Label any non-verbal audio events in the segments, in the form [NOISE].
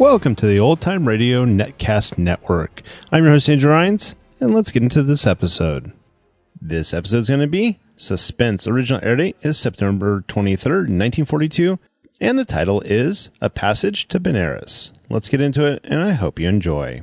Welcome to the Old Time Radio Netcast Network. I'm your host, Andrew Rhynes, and let's get into this episode. This episode is going to be Suspense. Original air date is September 23rd, 1942, and the title is A Passage to Benares. Let's get into it, and I hope you enjoy.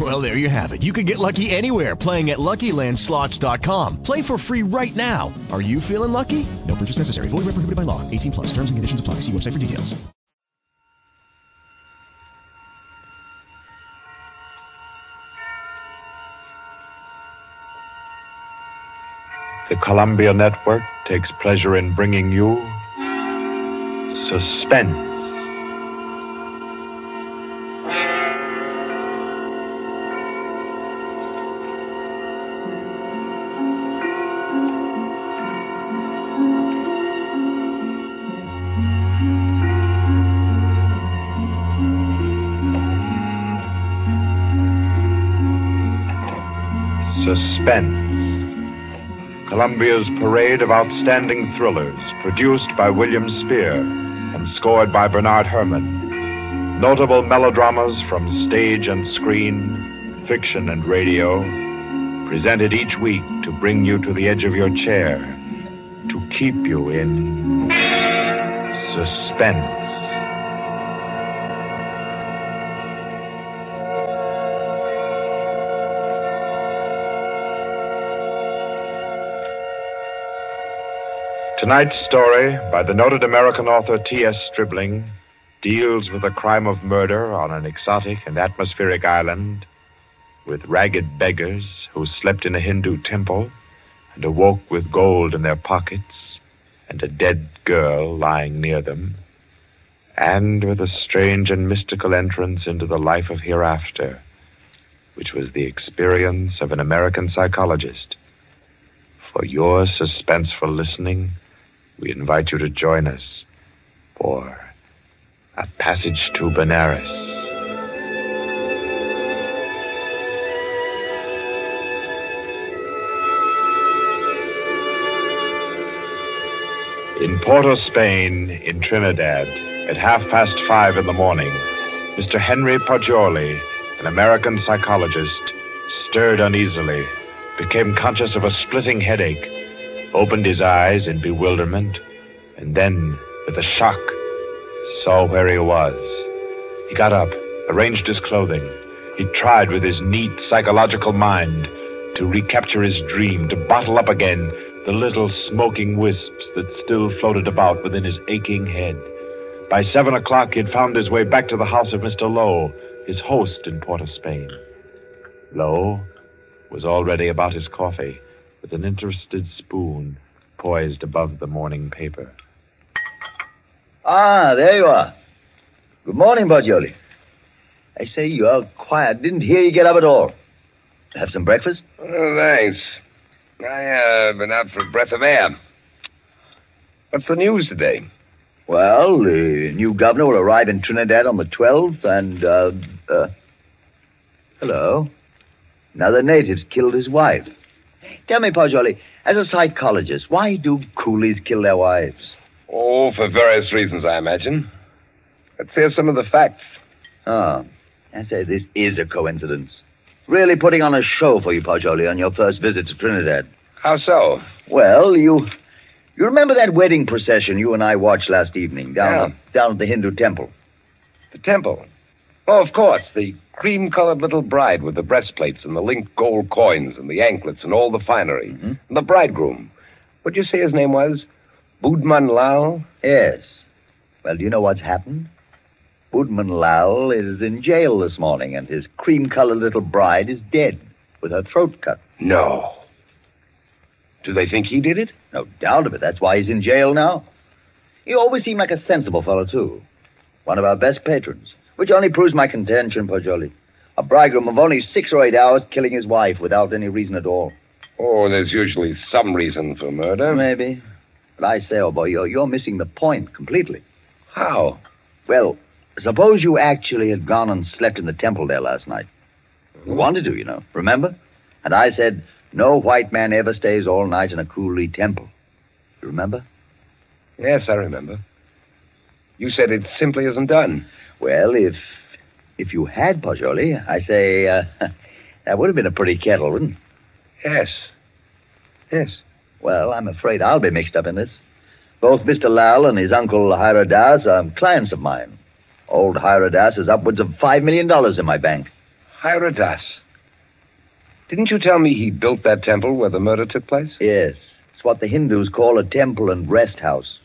Well, there you have it. You can get lucky anywhere playing at LuckyLandSlots.com. Play for free right now. Are you feeling lucky? No purchase necessary. Void where prohibited by law. 18 plus. Terms and conditions apply. See website for details. The Columbia Network takes pleasure in bringing you Suspense. Suspense. Columbia's parade of outstanding thrillers, produced by William Spear and scored by Bernard Herrmann. Notable melodramas from stage and screen, fiction and radio, presented each week to bring you to the edge of your chair, to keep you in suspense. Tonight's story, by the noted American author T.S. Stribling, deals with the crime of murder on an exotic and atmospheric island, with ragged beggars who slept in a Hindu temple and awoke with gold in their pockets and a dead girl lying near them, and with a strange and mystical entrance into the life of hereafter, which was the experience of an American psychologist. For your suspenseful listening, we invite you to join us for A Passage to Benares. In Porto, Spain, in Trinidad, at half past five in the morning, Mr. Henry Poggioli, an American psychologist, stirred uneasily, became conscious of a splitting headache, opened his eyes in bewilderment, and then, with a shock, saw where he was. He got up, arranged his clothing. He tried with his neat psychological mind to recapture his dream, to bottle up again the little smoking wisps that still floated about within his aching head. By seven o'clock, he had found his way back to the house of Mr. Lowe, his host in Port of Spain. Lowe was already about his coffee, with an interested spoon poised above the morning paper. Ah, there you are. Good morning, Poggioli. I say, you're quiet. Didn't hear you get up at all. To have some breakfast? Oh, thanks. I, uh, been out for a breath of air. What's the news today? Well, the new governor will arrive in Trinidad on the 12th, and, uh, uh, hello. Another native's killed his wife. Tell me, Poggioli, as a psychologist, why do coolies kill their wives? Oh, for various reasons, I imagine. Let's hear some of the facts. Oh, I say, this is a coincidence. Really putting on a show for you, Poggioli, on your first visit to Trinidad. How so? Well, you you remember that wedding procession you and I watched last evening down, Yeah. down at the Hindu temple? The temple. Oh, of course. The cream colored little bride with the breastplates and the linked gold coins and the anklets and all the finery. And the bridegroom. What'd you say his name was? Budman Lal? Yes. Well, do you know what's happened? Budman Lal is in jail this morning, and his cream-colored little bride is dead with her throat cut. No. Do they think he did it? No doubt of it. That's why he's in jail now. He always seemed like a sensible fellow, too. One of our best patrons. Which only proves my contention, Poggioli. A bridegroom of only six or eight hours killing his wife without any reason at all. Oh, there's usually some reason for murder. Maybe. But I say, oh boy, you're, you're missing the point completely. How? Well, suppose you actually had gone and slept in the temple there last night. Hmm? You wanted to, you know, remember? And I said, no white man ever stays all night in a coolie temple. You remember? Yes, I remember. You said it simply isn't done. Well, if if you had, Poggioli, I say, uh, [LAUGHS] that would have been a pretty kettle, wouldn't it? Yes. Yes. Well, I'm afraid I'll be mixed up in this. Both Mr. Lal and his uncle Hiradas are clients of mine. Old Hiradas has upwards of five million dollars in my bank. Hiradas. Didn't you tell me he built that temple where the murder took place? Yes. It's what the Hindus call a temple and rest house.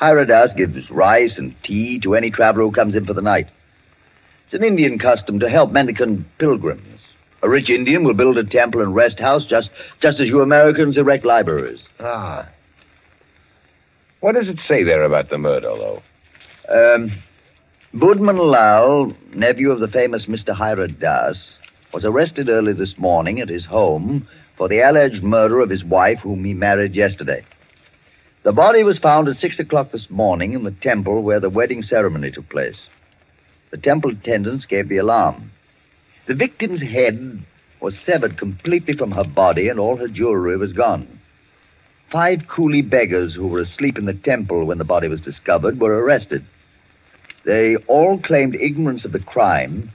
Hiradas gives rice and tea to any traveler who comes in for the night. It's an Indian custom to help mendicant pilgrims. A rich Indian will build a temple and rest house just, just as you Americans erect libraries. Ah. What does it say there about the murder, though? Um, Budman Lal, nephew of the famous Mr. Hiradas, was arrested early this morning at his home for the alleged murder of his wife, whom he married yesterday. The body was found at six o'clock this morning in the temple where the wedding ceremony took place. The temple attendants gave the alarm. The victim's head was severed completely from her body, and all her jewelry was gone. Five coolie beggars who were asleep in the temple when the body was discovered were arrested. They all claimed ignorance of the crime,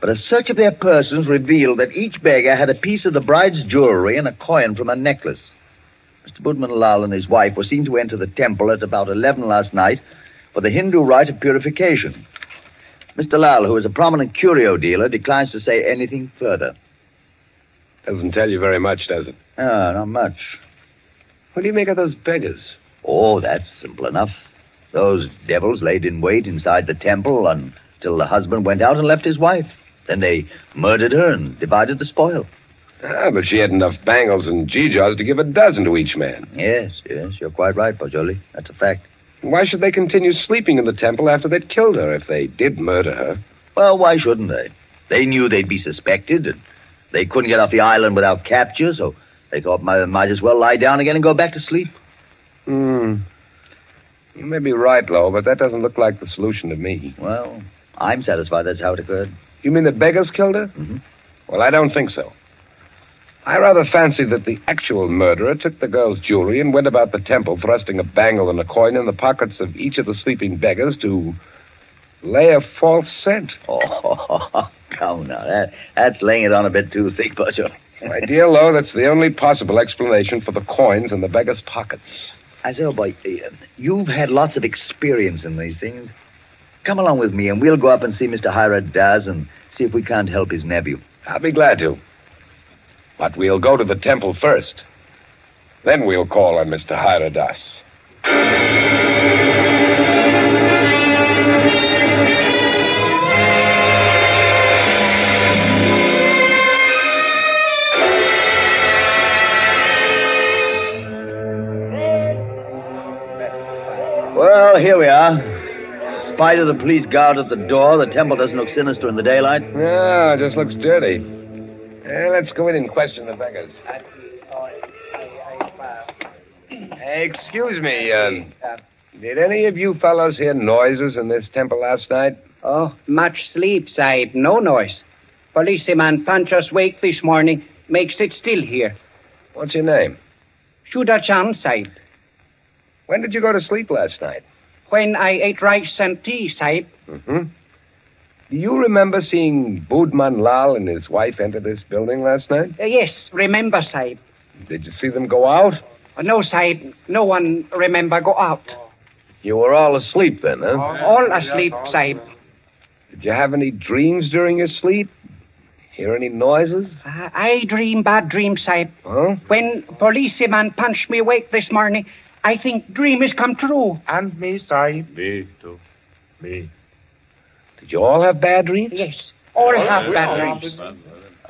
but a search of their persons revealed that each beggar had a piece of the bride's jewelry and a coin from her necklace. Mr. Budman Lal and his wife were seen to enter the temple at about 11 last night for the Hindu rite of purification. Mr. Lal, who is a prominent curio dealer, declines to say anything further. Doesn't tell you very much, does it? Ah, not much. What do you make of those beggars? Oh, that's simple enough. Those devils laid in wait inside the temple until the husband went out and left his wife. Then they murdered her and divided the spoil. Ah, but she had enough bangles and geegaws to give a dozen to each man. Yes, yes, you're quite right, Poggioli. That's a fact. Why should they continue sleeping in the temple after they'd killed her if they did murder her? Well, why shouldn't they? They knew they'd be suspected, and they couldn't get off the island without capture, so they thought might, might as well lie down again and go back to sleep. Hmm. You may be right, Lowe, but that doesn't look like the solution to me. Well, I'm satisfied that's how it occurred. You mean the beggars killed her? Mhm. Well, I don't think so. I rather fancy that the actual murderer took the girl's jewelry and went about the temple thrusting a bangle and a coin in the pockets of each of the sleeping beggars to lay a false scent. [LAUGHS] Oh, come now. That, that's laying it on a bit too thick, Poggioli. My dear Lowe, that's the only possible explanation for the coins in the beggars' pockets. I say, oh, boy, you've had lots of experience in these things. Come along with me, and we'll go up and see Mr. Hiradas and see if we can't help his nephew. I'll be glad to. But we'll go to the temple first. Then we'll call on Mr. Hiradas. Well, here we are. In spite of the police guard at the door, the temple doesn't look sinister in the daylight. No, it just looks dirty. Eh, let's go in and question the beggars. Hey, excuse me, um, did any of you fellows hear noises in this temple last night? Oh, much sleep, Sahib. No noise. Policeman punch us wake this morning. Makes it still here. What's your name? Shuda Chan, Sahib. When did you go to sleep last night? When I ate rice and tea, Sahib. Mm-hmm. Do you remember seeing Budman Lal and his wife enter this building last night? Uh, yes, remember, Sahib. Did you see them go out? Uh, no, Sahib. No one remember go out. You were all asleep then, huh? All asleep, Sahib. Did you have any dreams during your sleep? Hear any noises? Uh, I dream bad dreams, Sahib. Huh? When policeman punched me awake this morning, I think dream is come true. And me, Sahib. Me, too. Me. Did you all have bad dreams? Yes, all have bad dreams.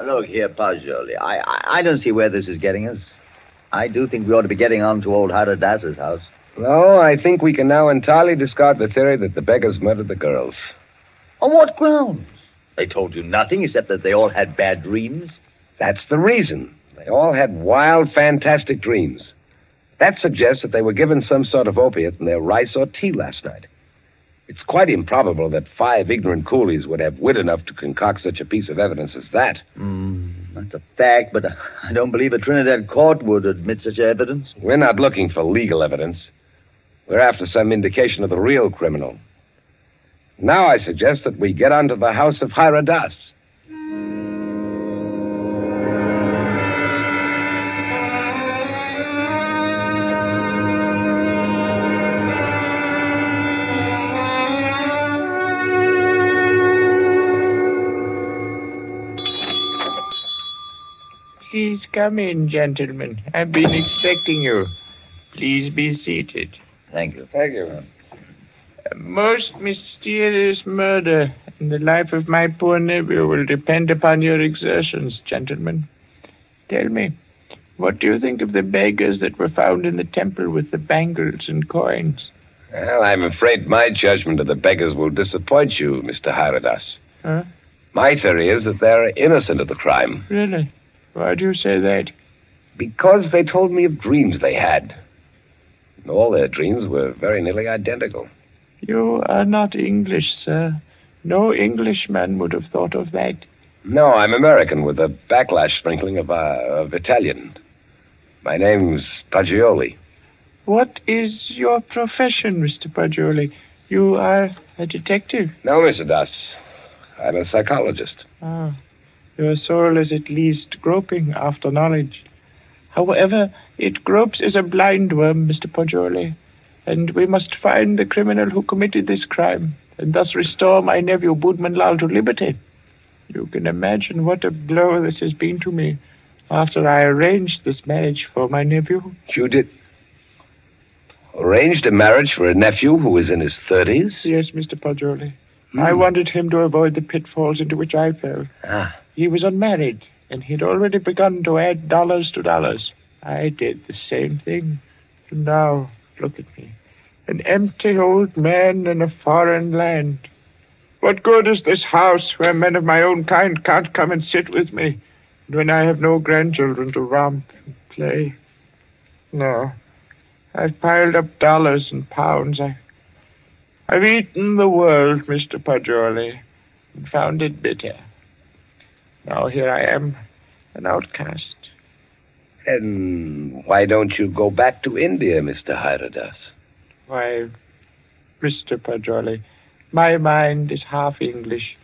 Look here, Poggioli. I, I, I don't see where this is getting us. I do think we ought to be getting on to old Hiradas's house. No, I think we can now entirely discard the theory that the beggars murdered the girls. On what grounds? They told you nothing except that they all had bad dreams. That's the reason. They all had wild, fantastic dreams. That suggests that they were given some sort of opiate in their rice or tea last night. It's quite improbable that five ignorant coolies would have wit enough to concoct such a piece of evidence as that. Mm, that's a fact, but I don't believe a Trinidad court would admit such evidence. We're not looking for legal evidence. We're after some indication of the real criminal. Now I suggest that we get onto the house of Hiradas. Please come in, gentlemen. I've been [LAUGHS] expecting you. Please be seated. Thank you. Thank you. A most mysterious murder, and the life of my poor nephew will depend upon your exertions, gentlemen. Tell me, what do you think of the beggars that were found in the temple with the bangles and coins? Well, I'm afraid my judgment of the beggars will disappoint you, Mr. Hiradas. Huh? My theory is that they're innocent of the crime. Really? Why do you say that? Because they told me of dreams they had. And all their dreams were very nearly identical. You are not English, sir. No Englishman would have thought of that. No, I'm American with a backlash sprinkling of, uh, of Italian. My name's Poggioli. What is your profession, Mr. Poggioli? You are a detective. No, Mr. Das. I'm a psychologist. Ah, your soul is at least groping after knowledge. However, it gropes as a blind worm, Mr. Poggioli, and we must find the criminal who committed this crime, and thus restore my nephew Budman Lal to liberty. You can imagine what a blow this has been to me after I arranged this marriage for my nephew. You did. Arranged a marriage for a nephew who was in his 30s? Yes, Mr. Poggioli. I wanted him to avoid the pitfalls into which I fell. Ah. He was unmarried, and he'd already begun to add dollars to dollars. I did the same thing. And now, look at me. An empty old man in a foreign land. What good is this house where men of my own kind can't come and sit with me, and when I have no grandchildren to romp and play? No. I've piled up dollars and pounds. I, I've eaten the world, Mr. Poggioli, and found it bitter. Now here I am, an outcast. And why don't you go back to India, Mr. Hiradas? Why, Mr. Poggioli, my mind is half English.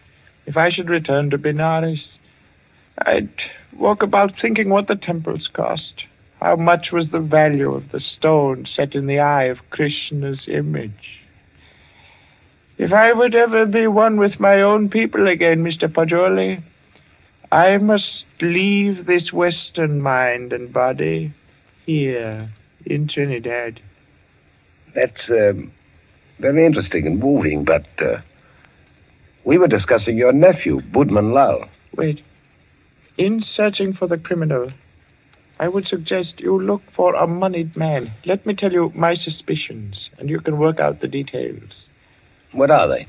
If I should return to Benares, I'd walk about thinking what the temples cost. How much was the value of the stone set in the eye of Krishna's image? If I would ever be one with my own people again, Mr. Poggioli, I must leave this Western mind and body Here, in Trinidad. That's um, very interesting and moving, but uh, we were discussing your nephew, Budman Lal. Wait. In searching for the criminal, I would suggest you look for a moneyed man. Let me tell you my suspicions, and you can work out the details. What are they?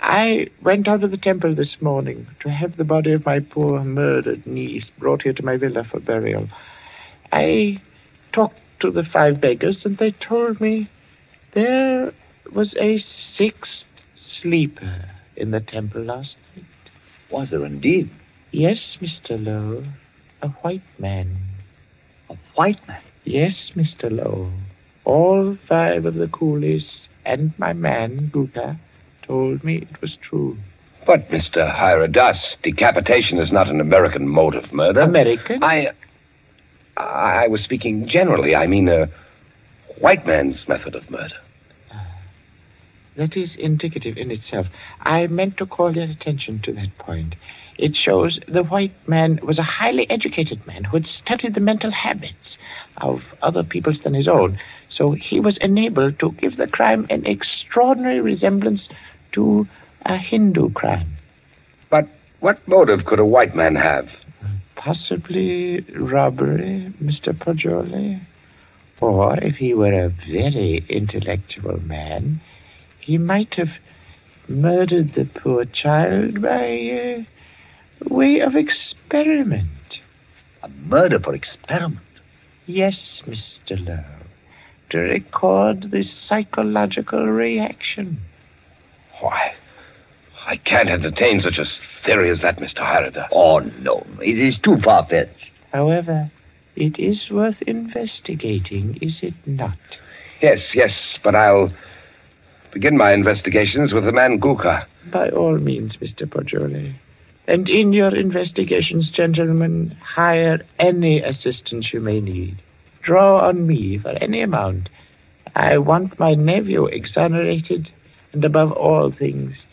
I went out of the temple this morning to have the body of my poor murdered niece brought here to my villa for burial. I talked to the five beggars, and they told me there was a sixth sleeper in the temple last night. Was there indeed? Yes, Mr. Lowe. A white man. A white man? Yes, Mr. Lowe. All five of the coolies and my man, Guka, told me it was true. But, Mr. Hiradas, decapitation is not an American mode of murder. American? I. I was speaking generally. I mean, a white man's method of murder. Ah, that is indicative in itself. I meant to call your attention to that point. It shows the white man was a highly educated man who had studied the mental habits of other peoples than his own. So he was enabled to give the crime an extraordinary resemblance to a Hindu crime. But what motive could a white man have? Possibly robbery, Mr. Poggioli. Or if he were a very intellectual man, he might have murdered the poor child by uh, way of experiment. A murder for experiment? Yes, Mr. Lowe. To record the psychological reaction. Why? I can't entertain such a theory as that, Mr. Hiradas. Oh, no. It is too far fetched. However, it is worth investigating, is it not? Yes, yes, but I'll begin my investigations with the man Guka. By all means, Mr. Poggioli. And in your investigations, gentlemen, hire any assistance you may need. Draw on me for any amount. I want my nephew exonerated, and above all things,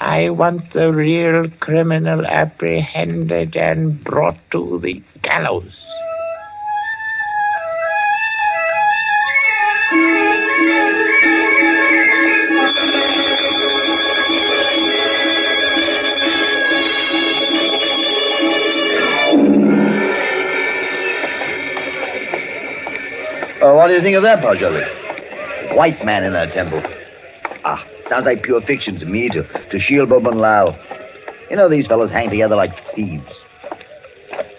I want the real criminal apprehended and brought to the gallows. Oh, what do you think of that, Poggioli? White man in that temple. Ah, sounds like pure fiction to me, to, to shield Budman Lal. You know, these fellows hang together like thieves.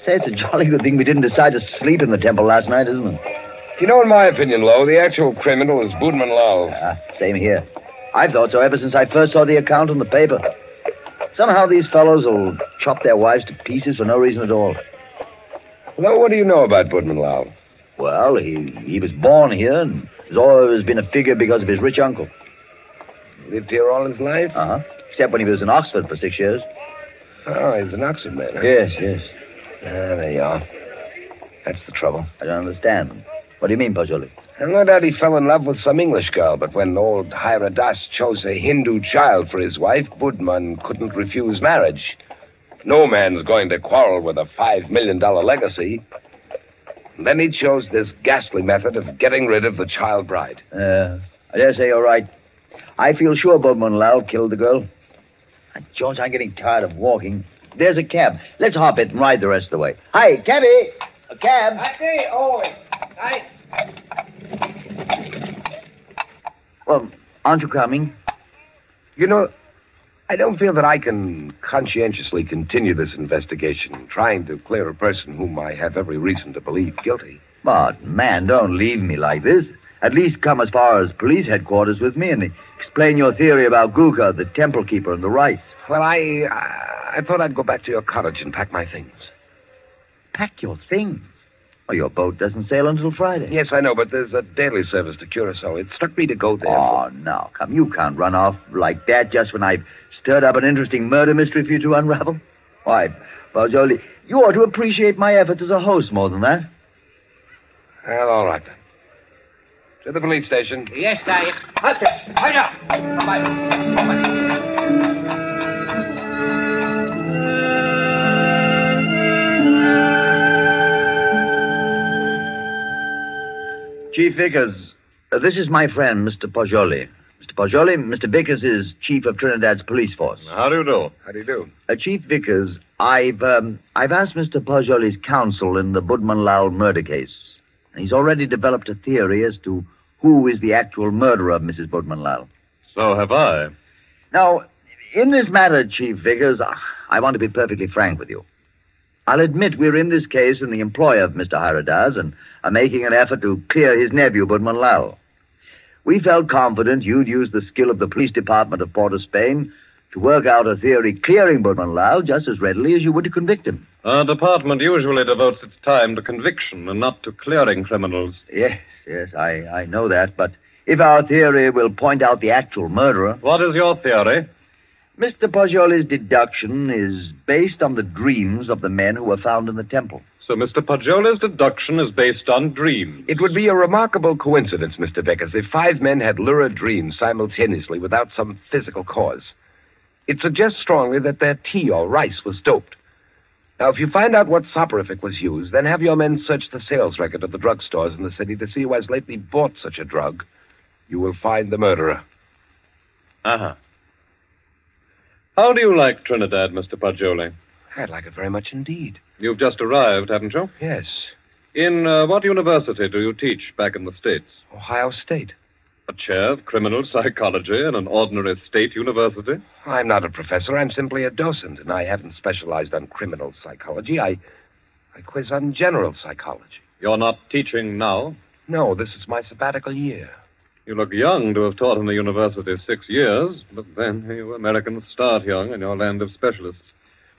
Say, it's a jolly good thing we didn't decide to sleep in the temple last night, isn't it? You know, in my opinion, Lowe, the actual criminal is Budman Lal. Ah, same here. I've thought so ever since I first saw the account in the paper. Somehow these fellows will chop their wives to pieces for no reason at all. Lowe, what do you know about Budman Lal? Well, he, he was born here and has always been a figure because of his rich uncle. Lived here all his life? Uh huh. Except when he was in Oxford for six years. Oh, he was an Oxford man, huh? Yes, yes. Ah, there you are. That's the trouble. I don't understand. What do you mean, Poggioli? And no doubt he fell in love with some English girl, but when old Hira Das chose a Hindu child for his wife, Budman couldn't refuse marriage. No man's going to quarrel with a five million dollar legacy. And then he chose this ghastly method of getting rid of the child bride. Uh, I dare say you're right. I feel sure Budman Lal killed the girl. And George, I'm getting tired of walking. There's a cab. Let's hop it and ride the rest of the way. Hi, cabby! A cab! I say, oh, I. Well, aren't you coming? You know, I don't feel that I can conscientiously continue this investigation, trying to clear a person whom I have every reason to believe guilty. But, man, don't leave me like this. At least come as far as police headquarters with me and explain your theory about Guka, the temple keeper, and the rice. Well, I, I, I thought I'd go back to your cottage and pack my things. Pack your things? Oh, your boat doesn't sail until Friday. Yes, I know, but there's a daily service to Curacao. It struck me to go there. Oh, no. Come, you can't run off like that just when I've stirred up an interesting murder mystery for you to unravel. Why, Poggioli, you ought to appreciate my efforts as a host more than that. Well, all right then. To the police station. Yes, I. Halt it! Up! Come on. Come on. Chief Vickers, uh, this is my friend, Mr. Poggioli. Mr. Poggioli, Mr. Vickers is chief of Trinidad's police force. How do you do? How do you do? Uh, chief Vickers, I've um, I've asked Mr. Poggioli's counsel in the Budman Lowell murder case. And he's already developed a theory as to who is the actual murderer of Mrs. Budman Lowell. So have I. Now, in this matter, Chief Vickers, I want to be perfectly frank with you. I'll admit we're in this case in the employ of Mr. Hiradas and are making an effort to clear his nephew, Budman Lowell. We felt confident you'd use the skill of the police department of Port of Spain to work out a theory clearing Budman Lowell just as readily as you would to convict him. Our department usually devotes its time to conviction and not to clearing criminals. Yes, yes, I, I know that, but if our theory will point out the actual murderer. What is your theory? Mr. Poggioli's deduction is based on the dreams of the men who were found in the temple. So Mr. Poggioli's deduction is based on dreams. It would be a remarkable coincidence, Mr. Vickers, if five men had lurid dreams simultaneously without some physical cause. It suggests strongly that their tea or rice was doped. Now, if you find out what soporific was used, then have your men search the sales record of the drugstores in the city to see who has lately bought such a drug. You will find the murderer. Uh huh. How do you like Trinidad, Mr. Poggioli? I'd like it very much indeed. You've just arrived, haven't you? Yes. In uh, what university do you teach back in the States? Ohio State. A chair of criminal psychology in an ordinary state university? I'm not a professor. I'm simply a docent, and I haven't specialized on criminal psychology. I, I quiz on general psychology. You're not teaching now? No, this is my sabbatical year. You look young to have taught in the university six years, but then you Americans start young in your land of specialists.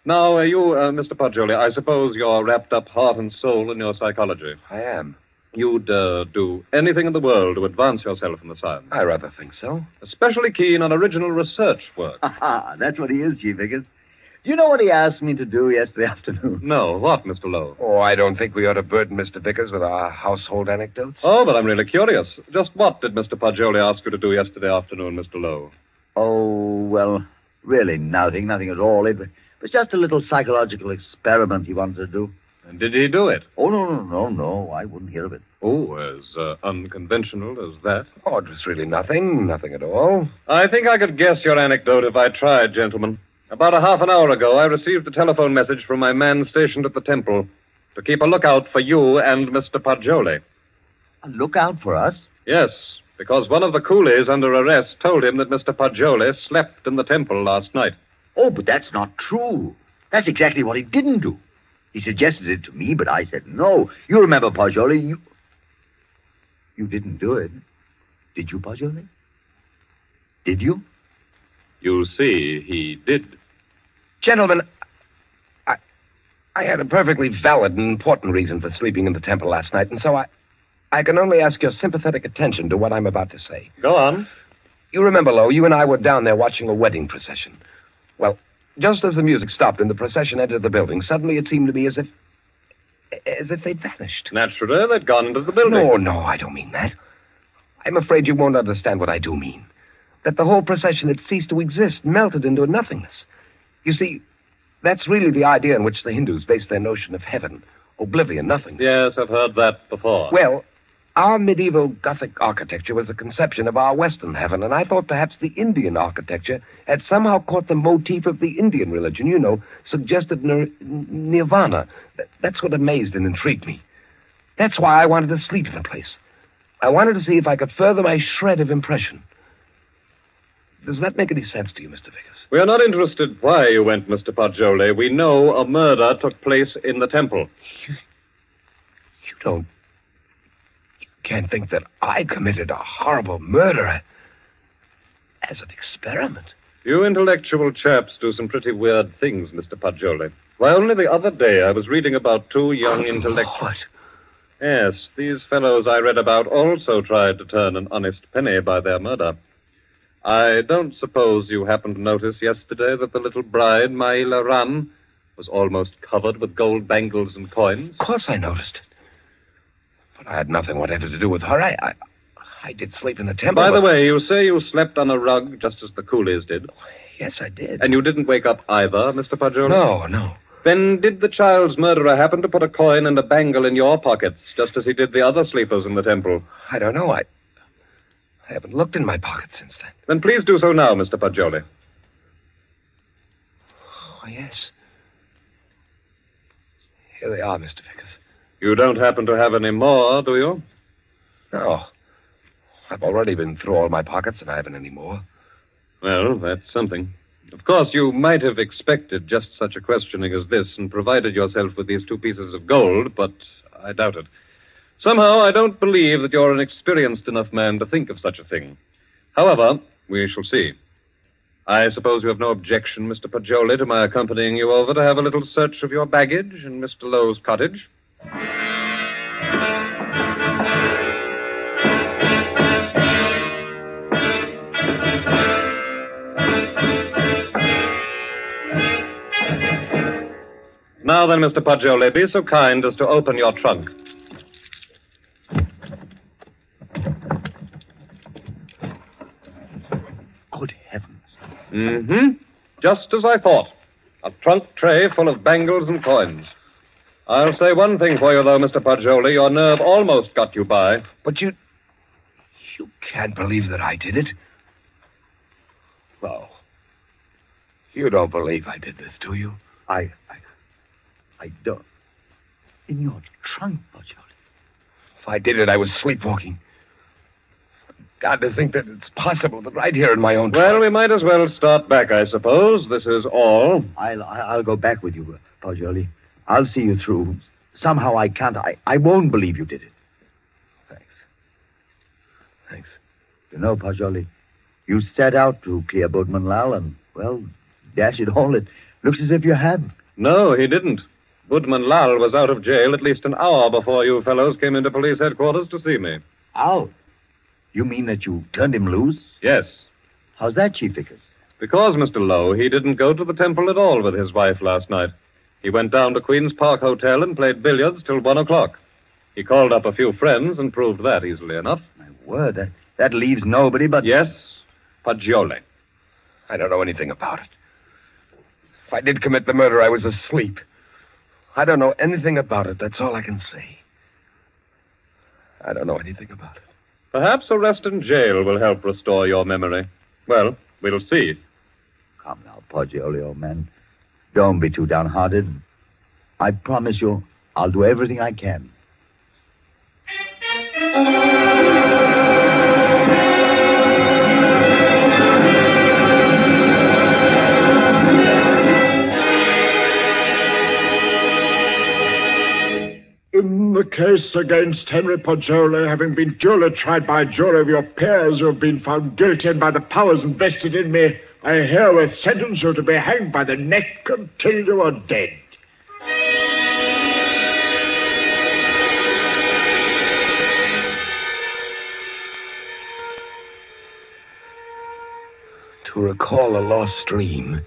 Now, you, uh, Mr. Poggioli, I suppose you're wrapped up heart and soul in your psychology. I am. You'd uh, do anything in the world to advance yourself in the science. I rather think so. Especially keen on original research work. [LAUGHS] Aha, that's what he is, Chief Vickers. Do you know what he asked me to do yesterday [LAUGHS] afternoon? No, what, Mr. Lowe? Oh, I don't think we ought to burden Mr. Vickers with our household anecdotes. Oh, but I'm really curious. Just what did Mr. Poggioli ask you to do yesterday afternoon, Mr. Lowe? Oh, well, really nothing, nothing at all. It was just a little psychological experiment he wanted to do. And did he do it? Oh, no, no, no, no. I wouldn't hear of it. Oh, as uh, unconventional as that? Oh, it was really nothing, nothing at all. I think I could guess your anecdote if I tried, gentlemen. About a half an hour ago, I received a telephone message from my man stationed at the temple to keep a lookout for you and Mr. Poggioli. A lookout for us? Yes, because one of the coolies under arrest told him that Mr. Poggioli slept in the temple last night. Oh, but that's not true. That's exactly what he didn't do. He suggested it to me, but I said no. You remember, Poggioli, you... You didn't do it. Did you, Poggioli? Did you? You see, he did. Gentlemen, I, I had a perfectly valid and important reason for sleeping in the temple last night, and so I, I can only ask your sympathetic attention to what I'm about to say. Go on. You remember, Lowe, you and I were down there watching a wedding procession. Well, just as the music stopped and the procession entered the building, suddenly it seemed to me as if. as if they'd vanished. Naturally, they'd gone into the building. No, no, I don't mean that. I'm afraid you won't understand what I do mean. That the whole procession had ceased to exist, melted into nothingness. You see, that's really the idea on which the Hindus base their notion of heaven oblivion, nothing. Yes, I've heard that before. Well, our medieval Gothic architecture was the conception of our Western heaven, and I thought perhaps the Indian architecture had somehow caught the motif of the Indian religion, you know, suggested nir- nirvana. Th- That's what amazed and intrigued me. That's why I wanted to sleep in the place. I wanted to see if I could further my shred of impression. Does that make any sense to you, Mr. Vickers? We are not interested why you went, Mr. Poggioli. We know a murder took place in the temple. You, You don't. Can't think that I committed a horrible murder as an experiment. You intellectual chaps do some pretty weird things, Mr. Poggioli. Why, only the other day I was reading about two young oh, intellectuals. What? Yes, these fellows I read about also tried to turn an honest penny by their murder. I don't suppose you happened to notice yesterday that the little bride, Maila Ram, was almost covered with gold bangles and coins? Of course I noticed. But I had nothing whatever to do with her. I, I, I did sleep in the temple. By the but- way, you say you slept on a rug just as the coolies did. Yes, I did. And you didn't wake up either, Mr. Poggioli? No, no. Then did the child's murderer happen to put a coin and a bangle in your pockets, just as he did the other sleepers in the temple? I don't know. I, I haven't looked in my pocket since then. Then please do so now, Mr. Poggioli. Oh, yes. Here they are, Mr. Vickers. You don't happen to have any more, do you? No. I've already been through all my pockets, and I haven't any more. Well, that's something. Of course, you might have expected just such a questioning as this and provided yourself with these two pieces of gold, but I doubt it. Somehow, I don't believe that you're an experienced enough man to think of such a thing. However, we shall see. I suppose you have no objection, Mr. Poggioli, to my accompanying you over to have a little search of your baggage in Mr. Lowe's cottage? Now then, Mr. Poggioli, be so kind as to open your trunk. Good heavens. Mm-hmm. Just as I thought. A trunk tray full of bangles and coins. I'll say one thing for you, though, Mr. Poggioli. Your nerve almost got you by. But you. You can't believe that I did it. No. You don't believe I did this, do you? I. I, I don't. In your trunk, Poggioli. If I did it, I was sleepwalking. God, to think that it's possible that right here in my own Well, we might as well start back, I suppose. This is all. I'll, I'll go back with you, uh, Poggioli. I'll see you through. Somehow I can't. I, I won't believe you did it. Thanks. Thanks. You know, Poggioli, you set out to clear Budman Lal, and, well, dash it all, it looks as if you have. No, he didn't. Budman Lal was out of jail at least an hour before you fellows came into police headquarters to see me. Out? You mean that you turned him loose? Yes. How's that, Chief Vickers? Because, Mr. Lowe, he didn't go to the temple at all with his wife last night. He went down to Queen's Park Hotel and played billiards till one o'clock. He called up a few friends and proved that easily enough. My word, that, that leaves nobody but. Yes, Poggioli. I don't know anything about it. If I did commit the murder, I was asleep. I don't know anything about it. That's all I can say. I don't know anything about it. Perhaps arrest in jail will help restore your memory. Well, we'll see. Come now, Poggioli, old man. Don't be too downhearted. I promise you, I'll do everything I can. Case against Henry Poggioli, having been duly tried by a jury of your peers who have been found guilty and by the powers invested in me, I herewith sentence you to be hanged by the neck until you are dead. To recall a lost dream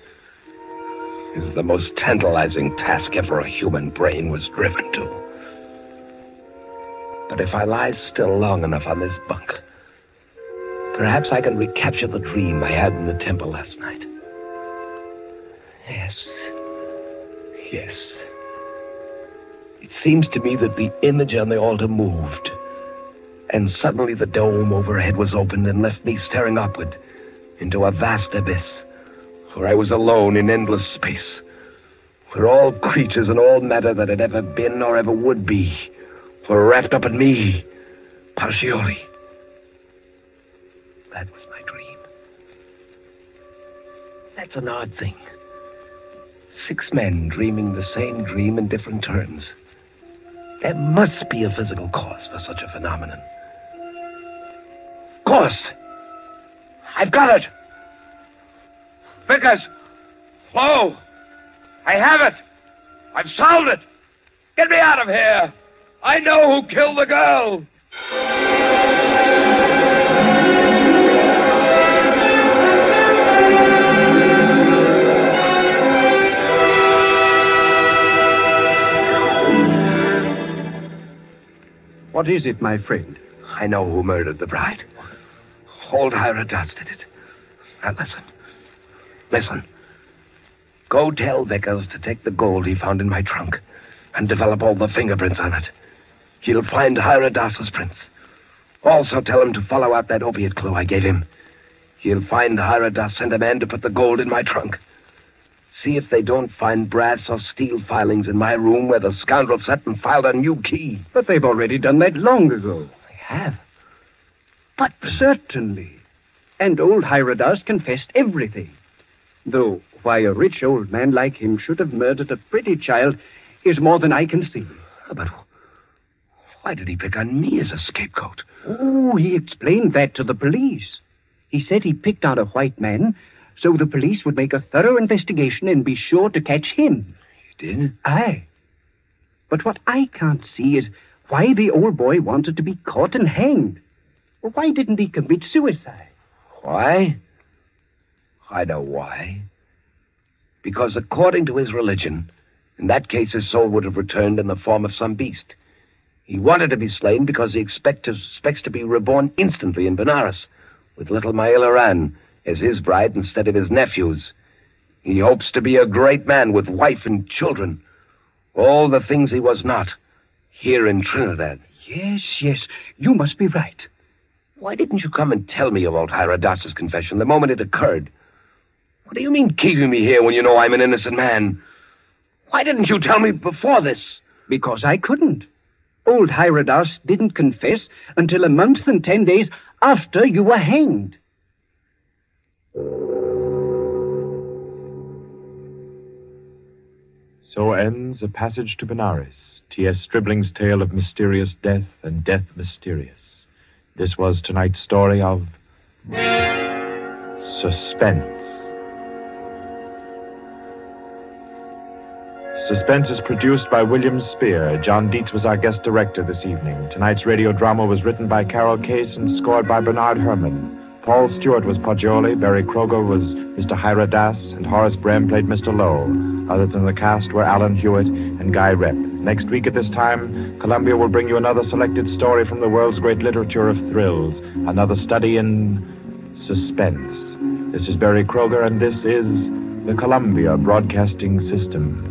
is the most tantalizing task ever a human brain was driven to. But if I lie still long enough on this bunk, perhaps I can recapture the dream I had in the temple last night. Yes. Yes. It seems to me that the image on the altar moved, and suddenly the dome overhead was opened and left me staring upward into a vast abyss, where I was alone in endless space, where all creatures and all matter that had ever been or ever would be were wrapped up in me, Poggioli. That was my dream. That's an odd thing. Six men dreaming the same dream in different turns. There must be a physical cause for such a phenomenon. Course. I've got it. Vickers. Lowe. I have it. I've solved it. Get me out of here. I know who killed the girl. What is it, my friend? I know who murdered the bride. Old Hira Das did it. Now listen. Listen. Go tell Vickers to take the gold he found in my trunk and develop all the fingerprints on it. He'll find Hira Das's prints. Also tell him to follow out that opiate clue I gave him. He'll find Hira and a man to put the gold in my trunk. See if they don't find brass or steel filings in my room where the scoundrel sat and filed a new key. But they've already done that long ago. They have. But certainly. And old Hiradas confessed everything. Though why a rich old man like him should have murdered a pretty child is more than I can see. But why did he pick on me as a scapegoat? Oh, he explained that to the police. He said he picked on a white man so the police would make a thorough investigation and be sure to catch him. He did? Aye. But what I can't see is why the old boy wanted to be caught and hanged. Why didn't he commit suicide? Why? I know why. Because according to his religion, in that case his soul would have returned in the form of some beast. He wanted to be slain because he expect to, expects to be reborn instantly in Benares, with little Maila Ran as his bride instead of his nephew's. He hopes to be a great man with wife and children. All the things he was not, here in Trinidad. Yes, yes, you must be right. Why didn't you come and tell me about Hiradas's confession the moment it occurred? What do you mean keeping me here when you know I'm an innocent man? Why didn't you tell me before this? Because I couldn't. Old Hiradas didn't confess until a month and ten days after you were hanged. So ends A Passage to Benares, T.S. Stribling's tale of mysterious death and death mysterious. This was tonight's story of Suspense. Suspense is produced by William Spear. John Dietz was our guest director this evening. Tonight's radio drama was written by Carol Case and scored by Bernard Herrmann. Paul Stewart was Poggioli, Berry Kroeger was Mr. Hiradas, and Horace Braham played Mr. Lowe. Others in the cast were Alan Hewitt and Guy Repp. Next week at this time, Columbia will bring you another selected story from the world's great literature of thrills, another study in suspense. This is Berry Kroeger, and this is the Columbia Broadcasting System.